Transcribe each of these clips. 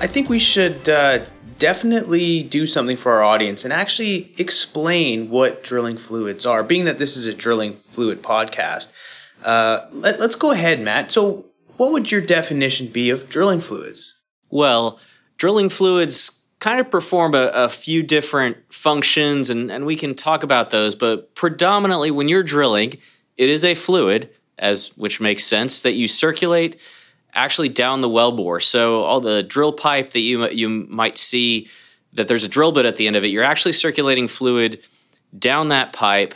I think we should uh, definitely do something for our audience and actually explain what drilling fluids are. Being that this is a drilling fluid podcast, uh, let, let's go ahead, Matt. So, what would your definition be of drilling fluids? Well, drilling fluids kind of perform a, a, few different functions, and, and we can talk about those. But predominantly, when you're drilling, it is a fluid, as which makes sense that you circulate actually down the wellbore. So all the drill pipe that you you might see that there's a drill bit at the end of it, you're actually circulating fluid down that pipe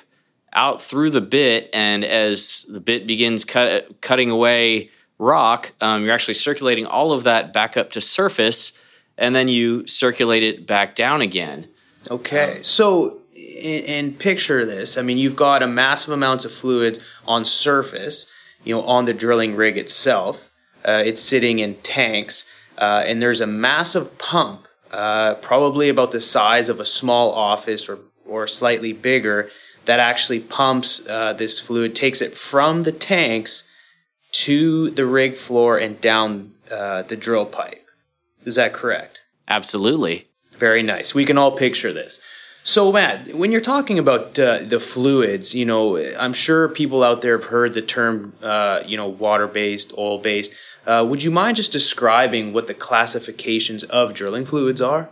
out through the bit, and as the bit begins cut, cutting away rock, um, you're actually circulating all of that back up to surface, and then you circulate it back down again. Okay, so and picture this. I mean, you've got a massive amounts of fluids on surface, you know, on the drilling rig itself uh, it's sitting in tanks, uh, and there's a massive pump, uh, probably about the size of a small office or or slightly bigger, that actually pumps uh, this fluid, takes it from the tanks to the rig floor and down uh, the drill pipe. Is that correct? Absolutely. Very nice. We can all picture this. So, Matt, when you're talking about uh, the fluids, you know, I'm sure people out there have heard the term, uh, you know, water based, oil based. Uh, would you mind just describing what the classifications of drilling fluids are?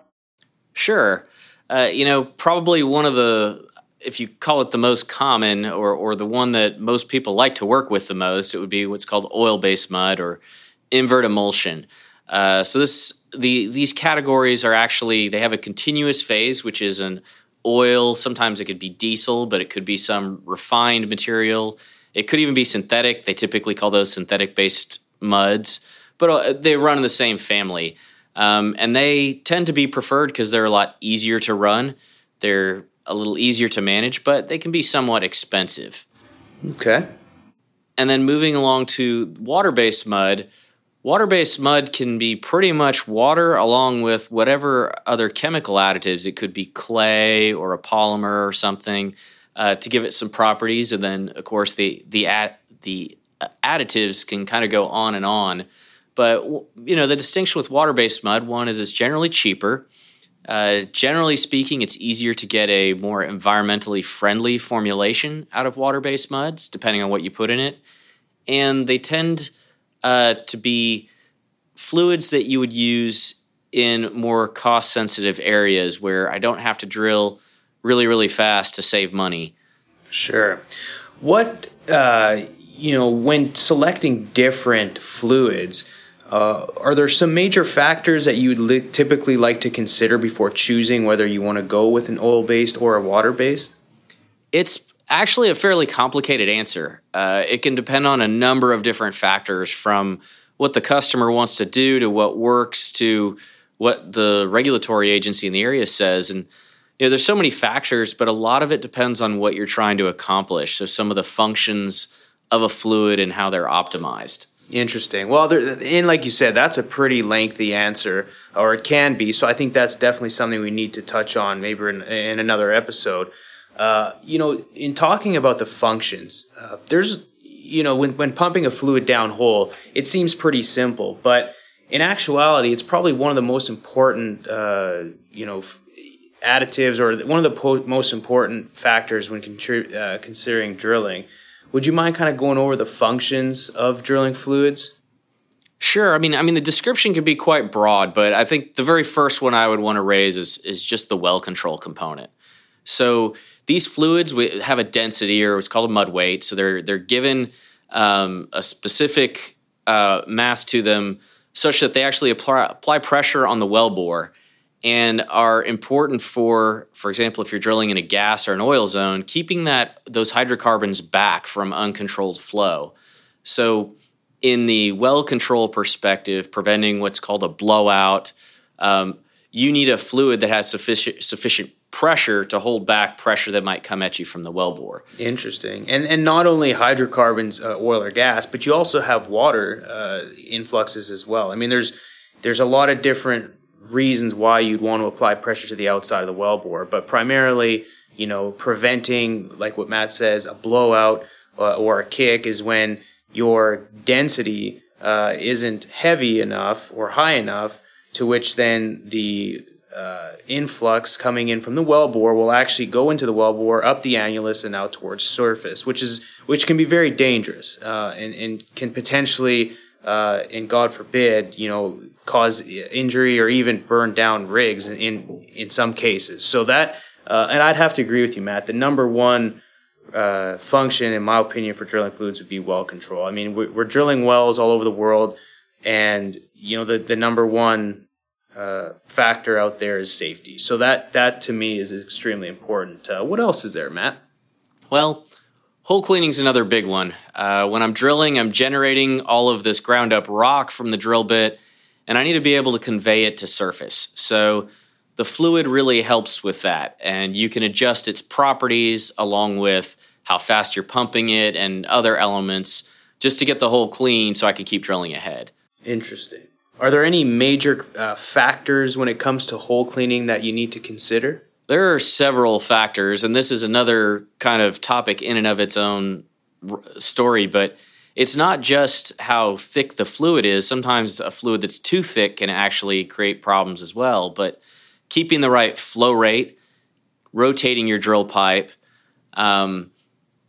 Sure. Uh, you know, probably one of the, if you call it the most common or, or the one that most people like to work with the most, it would be what's called oil based mud or invert emulsion. Uh, so this the these categories are actually they have a continuous phase, which is an oil. Sometimes it could be diesel, but it could be some refined material. It could even be synthetic. They typically call those synthetic based muds, but uh, they run in the same family. Um, and they tend to be preferred because they're a lot easier to run. They're a little easier to manage, but they can be somewhat expensive. Okay. And then moving along to water based mud, water based mud can be pretty much water along with whatever other chemical additives. It could be clay or a polymer or something uh, to give it some properties. And then, of course, the, the, at, the additives can kind of go on and on. But you know, the distinction with water-based mud one is it's generally cheaper. Uh, generally speaking, it's easier to get a more environmentally friendly formulation out of water-based muds, depending on what you put in it, and they tend uh, to be fluids that you would use in more cost-sensitive areas where I don't have to drill really, really fast to save money. Sure. What uh, you know, when selecting different fluids, uh, are there some major factors that you li- typically like to consider before choosing whether you want to go with an oil based or a water based? It's actually a fairly complicated answer. Uh, it can depend on a number of different factors from what the customer wants to do to what works to what the regulatory agency in the area says. And you know, there's so many factors, but a lot of it depends on what you're trying to accomplish. So some of the functions of a fluid and how they're optimized. Interesting. Well, and like you said, that's a pretty lengthy answer, or it can be. So I think that's definitely something we need to touch on, maybe in, in another episode. Uh, you know, in talking about the functions, uh, there's, you know, when when pumping a fluid down hole, it seems pretty simple, but in actuality, it's probably one of the most important, uh, you know, f- additives or one of the po- most important factors when uh, considering drilling. Would you mind kind of going over the functions of drilling fluids? Sure. I mean, I mean, the description can be quite broad, but I think the very first one I would want to raise is is just the well control component. So these fluids have a density, or it's called a mud weight. So they're they're given um, a specific uh, mass to them, such that they actually apply, apply pressure on the well bore, and are important for, for example, if you're drilling in a gas or an oil zone, keeping that those hydrocarbons back from uncontrolled flow. So, in the well control perspective, preventing what's called a blowout, um, you need a fluid that has sufficient sufficient pressure to hold back pressure that might come at you from the wellbore. Interesting. And and not only hydrocarbons, uh, oil or gas, but you also have water uh, influxes as well. I mean, there's there's a lot of different reasons why you'd want to apply pressure to the outside of the wellbore, but primarily, you know, preventing, like what Matt says, a blowout uh, or a kick is when your density uh, isn't heavy enough or high enough to which then the uh, influx coming in from the wellbore will actually go into the wellbore up the annulus and out towards surface, which is which can be very dangerous uh, and, and can potentially, uh, and God forbid, you know, cause injury or even burn down rigs in in, in some cases. So that, uh, and I'd have to agree with you, Matt. The number one uh, function, in my opinion, for drilling fluids would be well control. I mean, we're, we're drilling wells all over the world, and you know the the number one uh, factor out there is safety. So that that to me is extremely important. Uh, what else is there, Matt? Well, hole cleaning is another big one. Uh, when I'm drilling, I'm generating all of this ground up rock from the drill bit, and I need to be able to convey it to surface. So the fluid really helps with that, and you can adjust its properties along with how fast you're pumping it and other elements just to get the hole clean so I can keep drilling ahead. Interesting. Are there any major uh, factors when it comes to hole cleaning that you need to consider? There are several factors, and this is another kind of topic in and of its own story, but it's not just how thick the fluid is. Sometimes a fluid that's too thick can actually create problems as well, but keeping the right flow rate, rotating your drill pipe, um,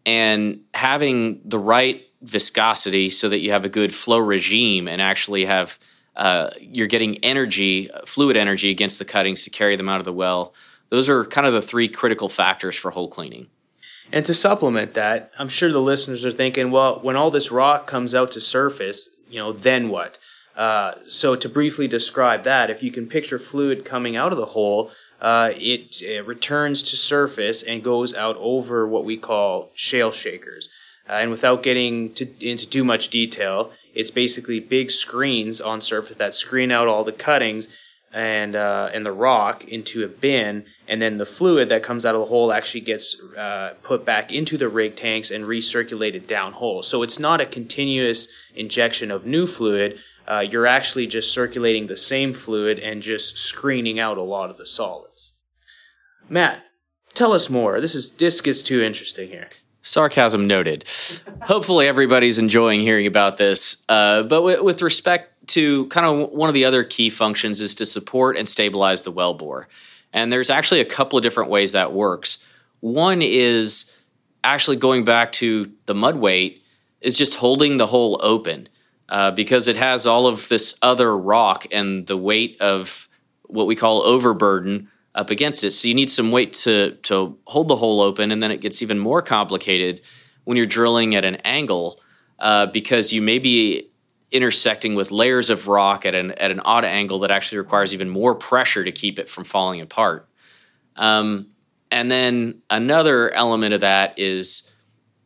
and having the right viscosity so that you have a good flow regime and actually have – uh, you're getting energy, fluid energy against the cuttings to carry them out of the well. Those are kind of the three critical factors for hole cleaning. And to supplement that, I'm sure the listeners are thinking, well, when all this rock comes out to surface, you know, then what? Uh, so to briefly describe that, if you can picture fluid coming out of the hole, uh, it, it, returns to surface and goes out over what we call shale shakers. Uh, and without getting to, into too much detail, it's basically big screens on surface that screen out all the cuttings and uh, and the rock into a bin, and then the fluid that comes out of the hole actually gets uh, put back into the rig tanks and recirculated downhole. So it's not a continuous injection of new fluid. Uh, you're actually just circulating the same fluid and just screening out a lot of the solids. Matt, tell us more. This is this gets too interesting here. Sarcasm noted. Hopefully, everybody's enjoying hearing about this. Uh, but with respect to kind of one of the other key functions is to support and stabilize the wellbore. And there's actually a couple of different ways that works. One is actually going back to the mud weight, is just holding the hole open uh, because it has all of this other rock and the weight of what we call overburden up against it. So you need some weight to to hold the hole open, and then it gets even more complicated when you're drilling at an angle uh, because you may be intersecting with layers of rock at an at an odd angle that actually requires even more pressure to keep it from falling apart. Um, and then another element of that is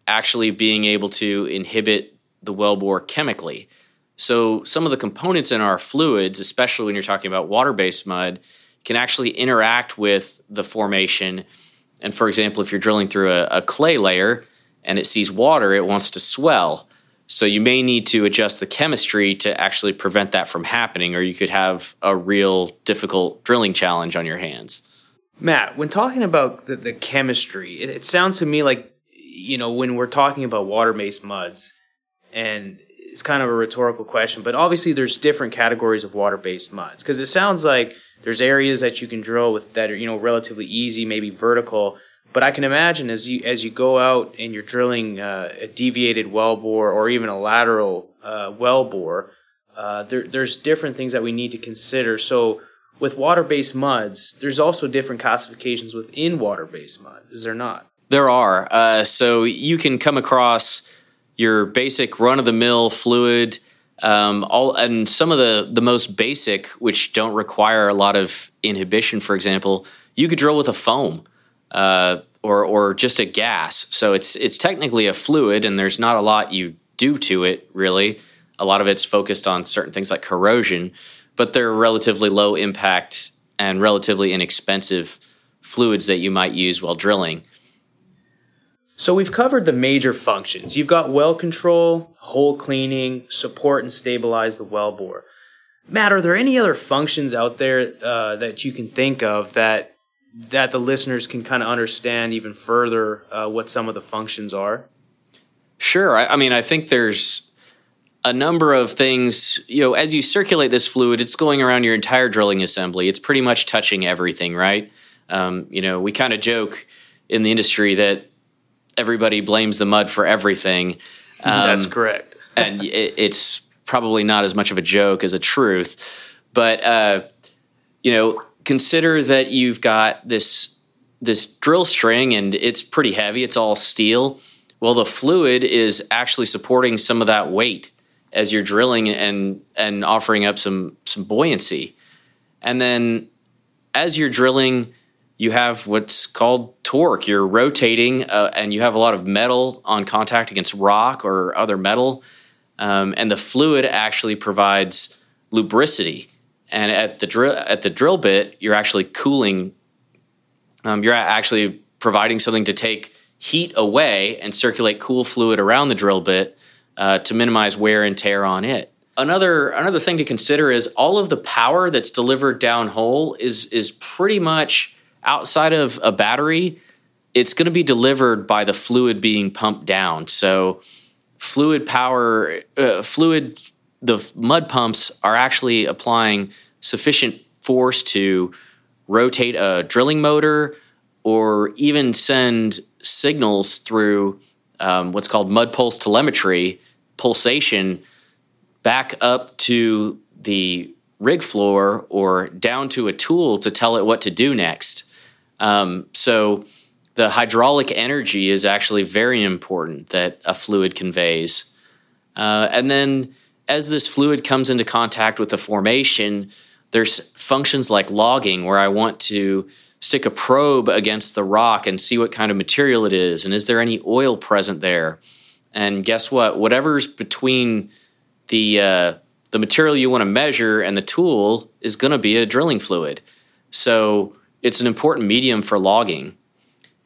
actually being able to inhibit the wellbore chemically. So some of the components in our fluids, especially when you're talking about water-based mud, can actually interact with the formation. And for example, if you're drilling through a, a clay layer and it sees water, it wants to swell. So you may need to adjust the chemistry to actually prevent that from happening, or you could have a real difficult drilling challenge on your hands. Matt, when talking about the, the chemistry, it, it, sounds to me like, you know, when we're talking about water based muds, and it's kind of a rhetorical question, but obviously there's different categories of water based muds. Because it sounds like there's areas that you can drill with that are you know relatively easy, maybe vertical. But I can imagine as you as you go out and you're drilling uh, a deviated well bore or even a lateral uh, well bore, uh, there, there's different things that we need to consider. So with water-based muds, there's also different classifications within water-based muds. Is there not? There are. Uh, so you can come across your basic run-of-the-mill fluid um, all and some of the the most basic, which don't require a lot of inhibition, for example, you could drill with a foam uh, or or just a gas. So it's it's technically a fluid, and there's not a lot you do to it really. A lot of it's focused on certain things like corrosion, but they're relatively low impact and relatively inexpensive fluids that you might use while drilling. So we've covered the major functions. You've got well control, hole cleaning, support and stabilize the well bore. Matt, are there any other functions out there uh, that you can think of that that the listeners can kind of understand even further uh, what some of the functions are? Sure. I, I, mean, I think there's a number of things. You know, as you circulate this fluid, it's going around your entire drilling assembly. It's pretty much touching everything, right? Um, you know, we kind of joke in the industry that everybody blames the mud for everything. Um, That's correct. and it, it's probably not as much of a joke as a truth. But uh, you know, consider that you've got this this drill string and it's pretty heavy. It's all steel. Well, the fluid is actually supporting some of that weight as you're drilling and and offering up some some buoyancy. And then as you're drilling, you have what's called torque. You're rotating, uh, and you have a lot of metal on contact against rock or other metal, um, and the fluid actually provides lubricity. And at the drill at the drill bit, you're actually cooling. Um, you're actually providing something to take heat away and circulate cool fluid around the drill bit uh, to minimize wear and tear on it. Another another thing to consider is all of the power that's delivered downhole is is pretty much outside of a battery. It's going to be delivered by the fluid being pumped down. So fluid power, uh, fluid, the mud pumps are actually applying sufficient force to rotate a drilling motor or even send signals through um, what's called mud pulse telemetry pulsation back up to the rig floor or down to a tool to tell it what to do next. Um, so the hydraulic energy is actually very important that a fluid conveys. Uh, and then as this fluid comes into contact with the formation, there's functions like logging where I want to stick a probe against the rock and see what kind of material it is and is there any oil present there? And guess what? Whatever's between the uh, the material you want to measure and the tool is going to be a drilling fluid. So it's an important medium for logging.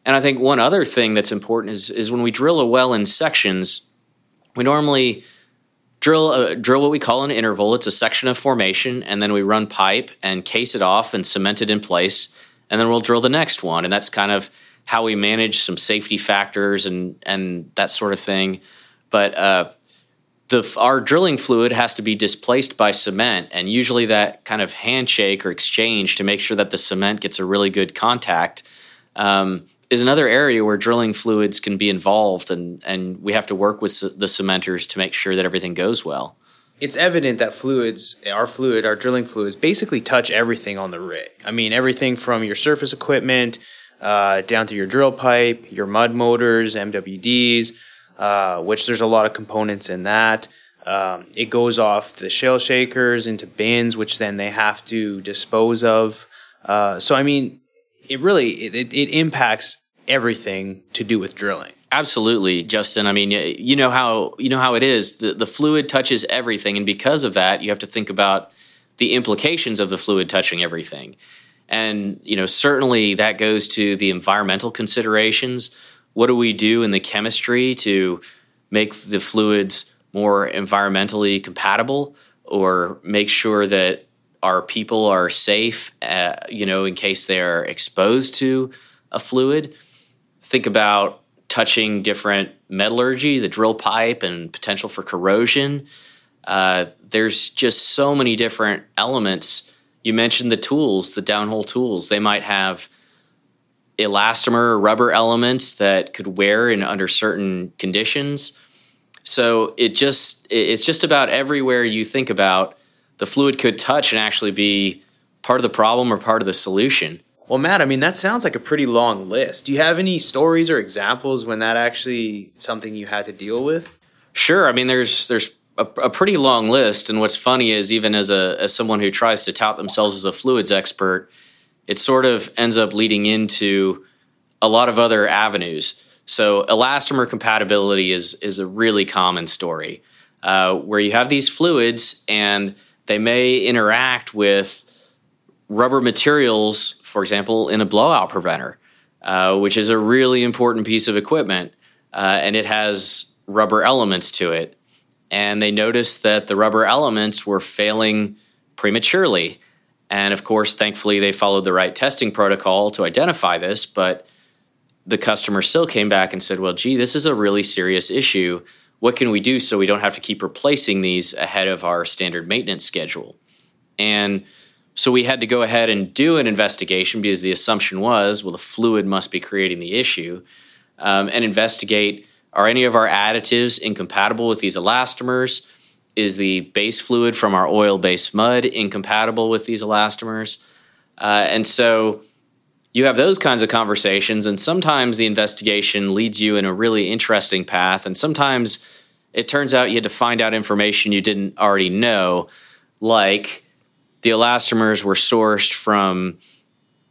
And I think one other thing that's important is is when we drill a well in sections, we normally drill a, drill what we call an interval. It's a section of formation, and then we run pipe and case it off and cement it in place, and then we'll drill the next one. And that's kind of how we manage some safety factors and and that sort of thing. But uh, the our drilling fluid has to be displaced by cement, and usually that kind of handshake or exchange to make sure that the cement gets a really good contact. Um, is another area where drilling fluids can be involved, and, and we have to work with the cementers to make sure that everything goes well. It's evident that fluids, our fluid, our drilling fluids, basically touch everything on the rig. I mean, everything from your surface equipment uh, down to your drill pipe, your mud motors, MWDs, uh, which there's a lot of components in that. Um, it goes off the shale shakers into bins, which then they have to dispose of. Uh, so, I mean, it really it, it impacts everything to do with drilling. Absolutely, Justin. I mean, you know how you know how it is. The the fluid touches everything, and because of that, you have to think about the implications of the fluid touching everything. And you know, certainly that goes to the environmental considerations. What do we do in the chemistry to make the fluids more environmentally compatible, or make sure that our people are safe? Uh, you know, in case they're exposed to a fluid think about touching different metallurgy, the drill pipe, and potential for corrosion. Uh, there's just so many different elements. You mentioned the tools, the downhole tools. They might have elastomer rubber elements that could wear in under certain conditions. So it just it's just about everywhere you think about the fluid could touch and actually be part of the problem or part of the solution. Well, Matt, I mean, that sounds like a pretty long list. Do you have any stories or examples when that actually something you had to deal with? Sure. I mean, there's there's a, a, pretty long list, and what's funny is even as a as someone who tries to tout themselves as a fluids expert, it sort of ends up leading into a lot of other avenues. So, elastomer compatibility is is a really common story uh, where you have these fluids, and They may interact with rubber materials, for example, in a blowout preventer, uh, which is a really important piece of equipment, uh, and it has rubber elements to it. And they noticed that the rubber elements were failing prematurely. And of course, thankfully, they followed the right testing protocol to identify this, but the customer still came back and said, Well, gee, this is a really serious issue. What can we do so we don't have to keep replacing these ahead of our standard maintenance schedule? And so we had to go ahead and do an investigation because the assumption was, well, the fluid must be creating the issue, um, and investigate are any of our additives incompatible with these elastomers? Is the base fluid from our oil based mud incompatible with these elastomers? Uh, and so you have those kinds of conversations, and sometimes the investigation leads you in a really interesting path, and sometimes it turns out you had to find out information you didn't already know, like the elastomers were sourced from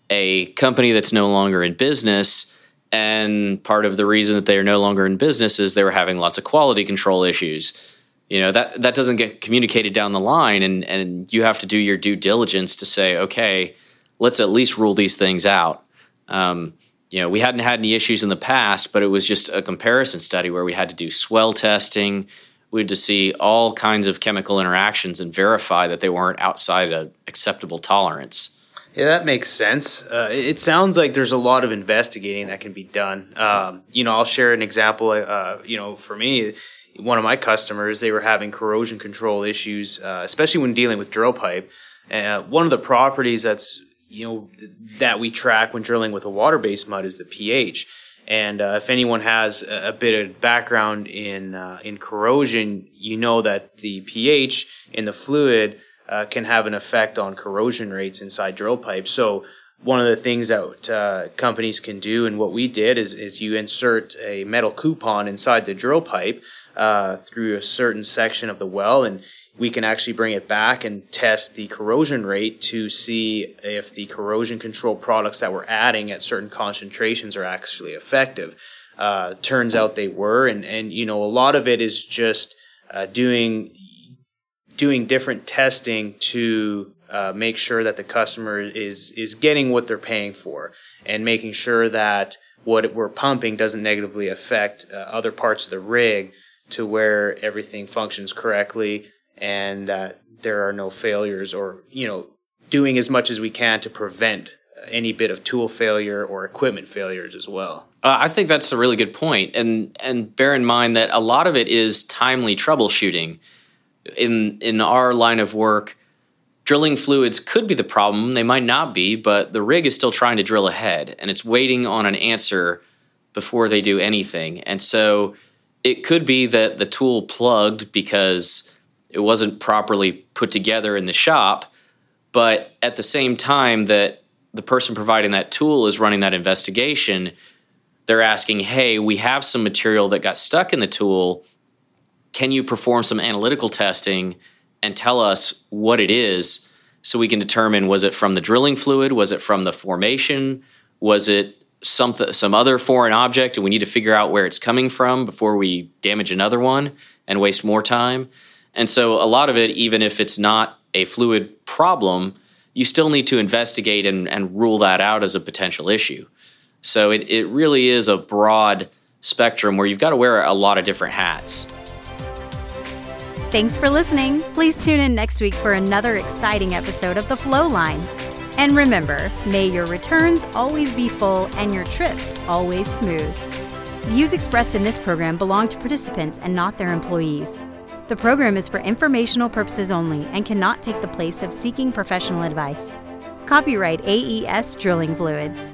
a company that's no longer in business. And part of the reason that they are no longer in business is they were having lots of quality control issues. You know, that, that doesn't get communicated down the line, and, and you have to do your due diligence to say, okay, let's at least rule these things out. Um, you know, we hadn't had any issues in the past, but it was just a comparison study where we had to do swell testing. We had to see all kinds of chemical interactions and verify that they weren't outside an acceptable tolerance. Yeah, that makes sense. Uh, it sounds like there's a lot of investigating that can be done. Um, you know, I'll share an example. Uh, you know, for me, one of my customers, they were having corrosion control issues, uh, especially when dealing with drill pipe. Uh, one of the properties that's you know that we track when drilling with a water-based mud is the pH. And uh, if anyone has a, bit of background in uh, in corrosion, you know that the pH in the fluid uh, can have an effect on corrosion rates inside drill pipes. So one of the things that uh, companies can do, and what we did, is is you insert a metal coupon inside the drill pipe uh, through a certain section of the well, and we can actually bring it back and test the corrosion rate to see if the corrosion control products that we're adding at certain concentrations are actually effective. Uh, turns out they were, and and you know a lot of it is just uh, doing doing different testing to uh, make sure that the customer is is getting what they're paying for, and making sure that what we're pumping doesn't negatively affect uh, other parts of the rig to where everything functions correctly and that there are no failures or, you know, doing as much as we can to prevent any bit of tool failure or equipment failures as well. Uh, I think that's a really good point, and and bear in mind that a lot of it is timely troubleshooting. In in our line of work, drilling fluids could be the problem; they might not be, but the rig is still trying to drill ahead, and it's waiting on an answer before they do anything. And so, it could be that the tool plugged because it wasn't properly put together in the shop, but at the same time that the person providing that tool is running that investigation, they're asking, "Hey, we have some material that got stuck in the tool. Can you perform some analytical testing and tell us what it is so we can determine was it from the drilling fluid, was it from the formation, was it something some other foreign object and we need to figure out where it's coming from before we damage another one and waste more time?" And so a lot of it, even if it's not a fluid problem, you still need to investigate and, and rule that out as a potential issue. So it, it really is a broad spectrum where you've got to wear a lot of different hats. Thanks for listening. Please tune in next week for another exciting episode of The Flow Line. And remember, may your returns always be full and your trips always smooth. Views expressed in this program belong to participants and not their employees. The program is for informational purposes only and cannot take the place of seeking professional advice. Copyright AES Drilling Fluids.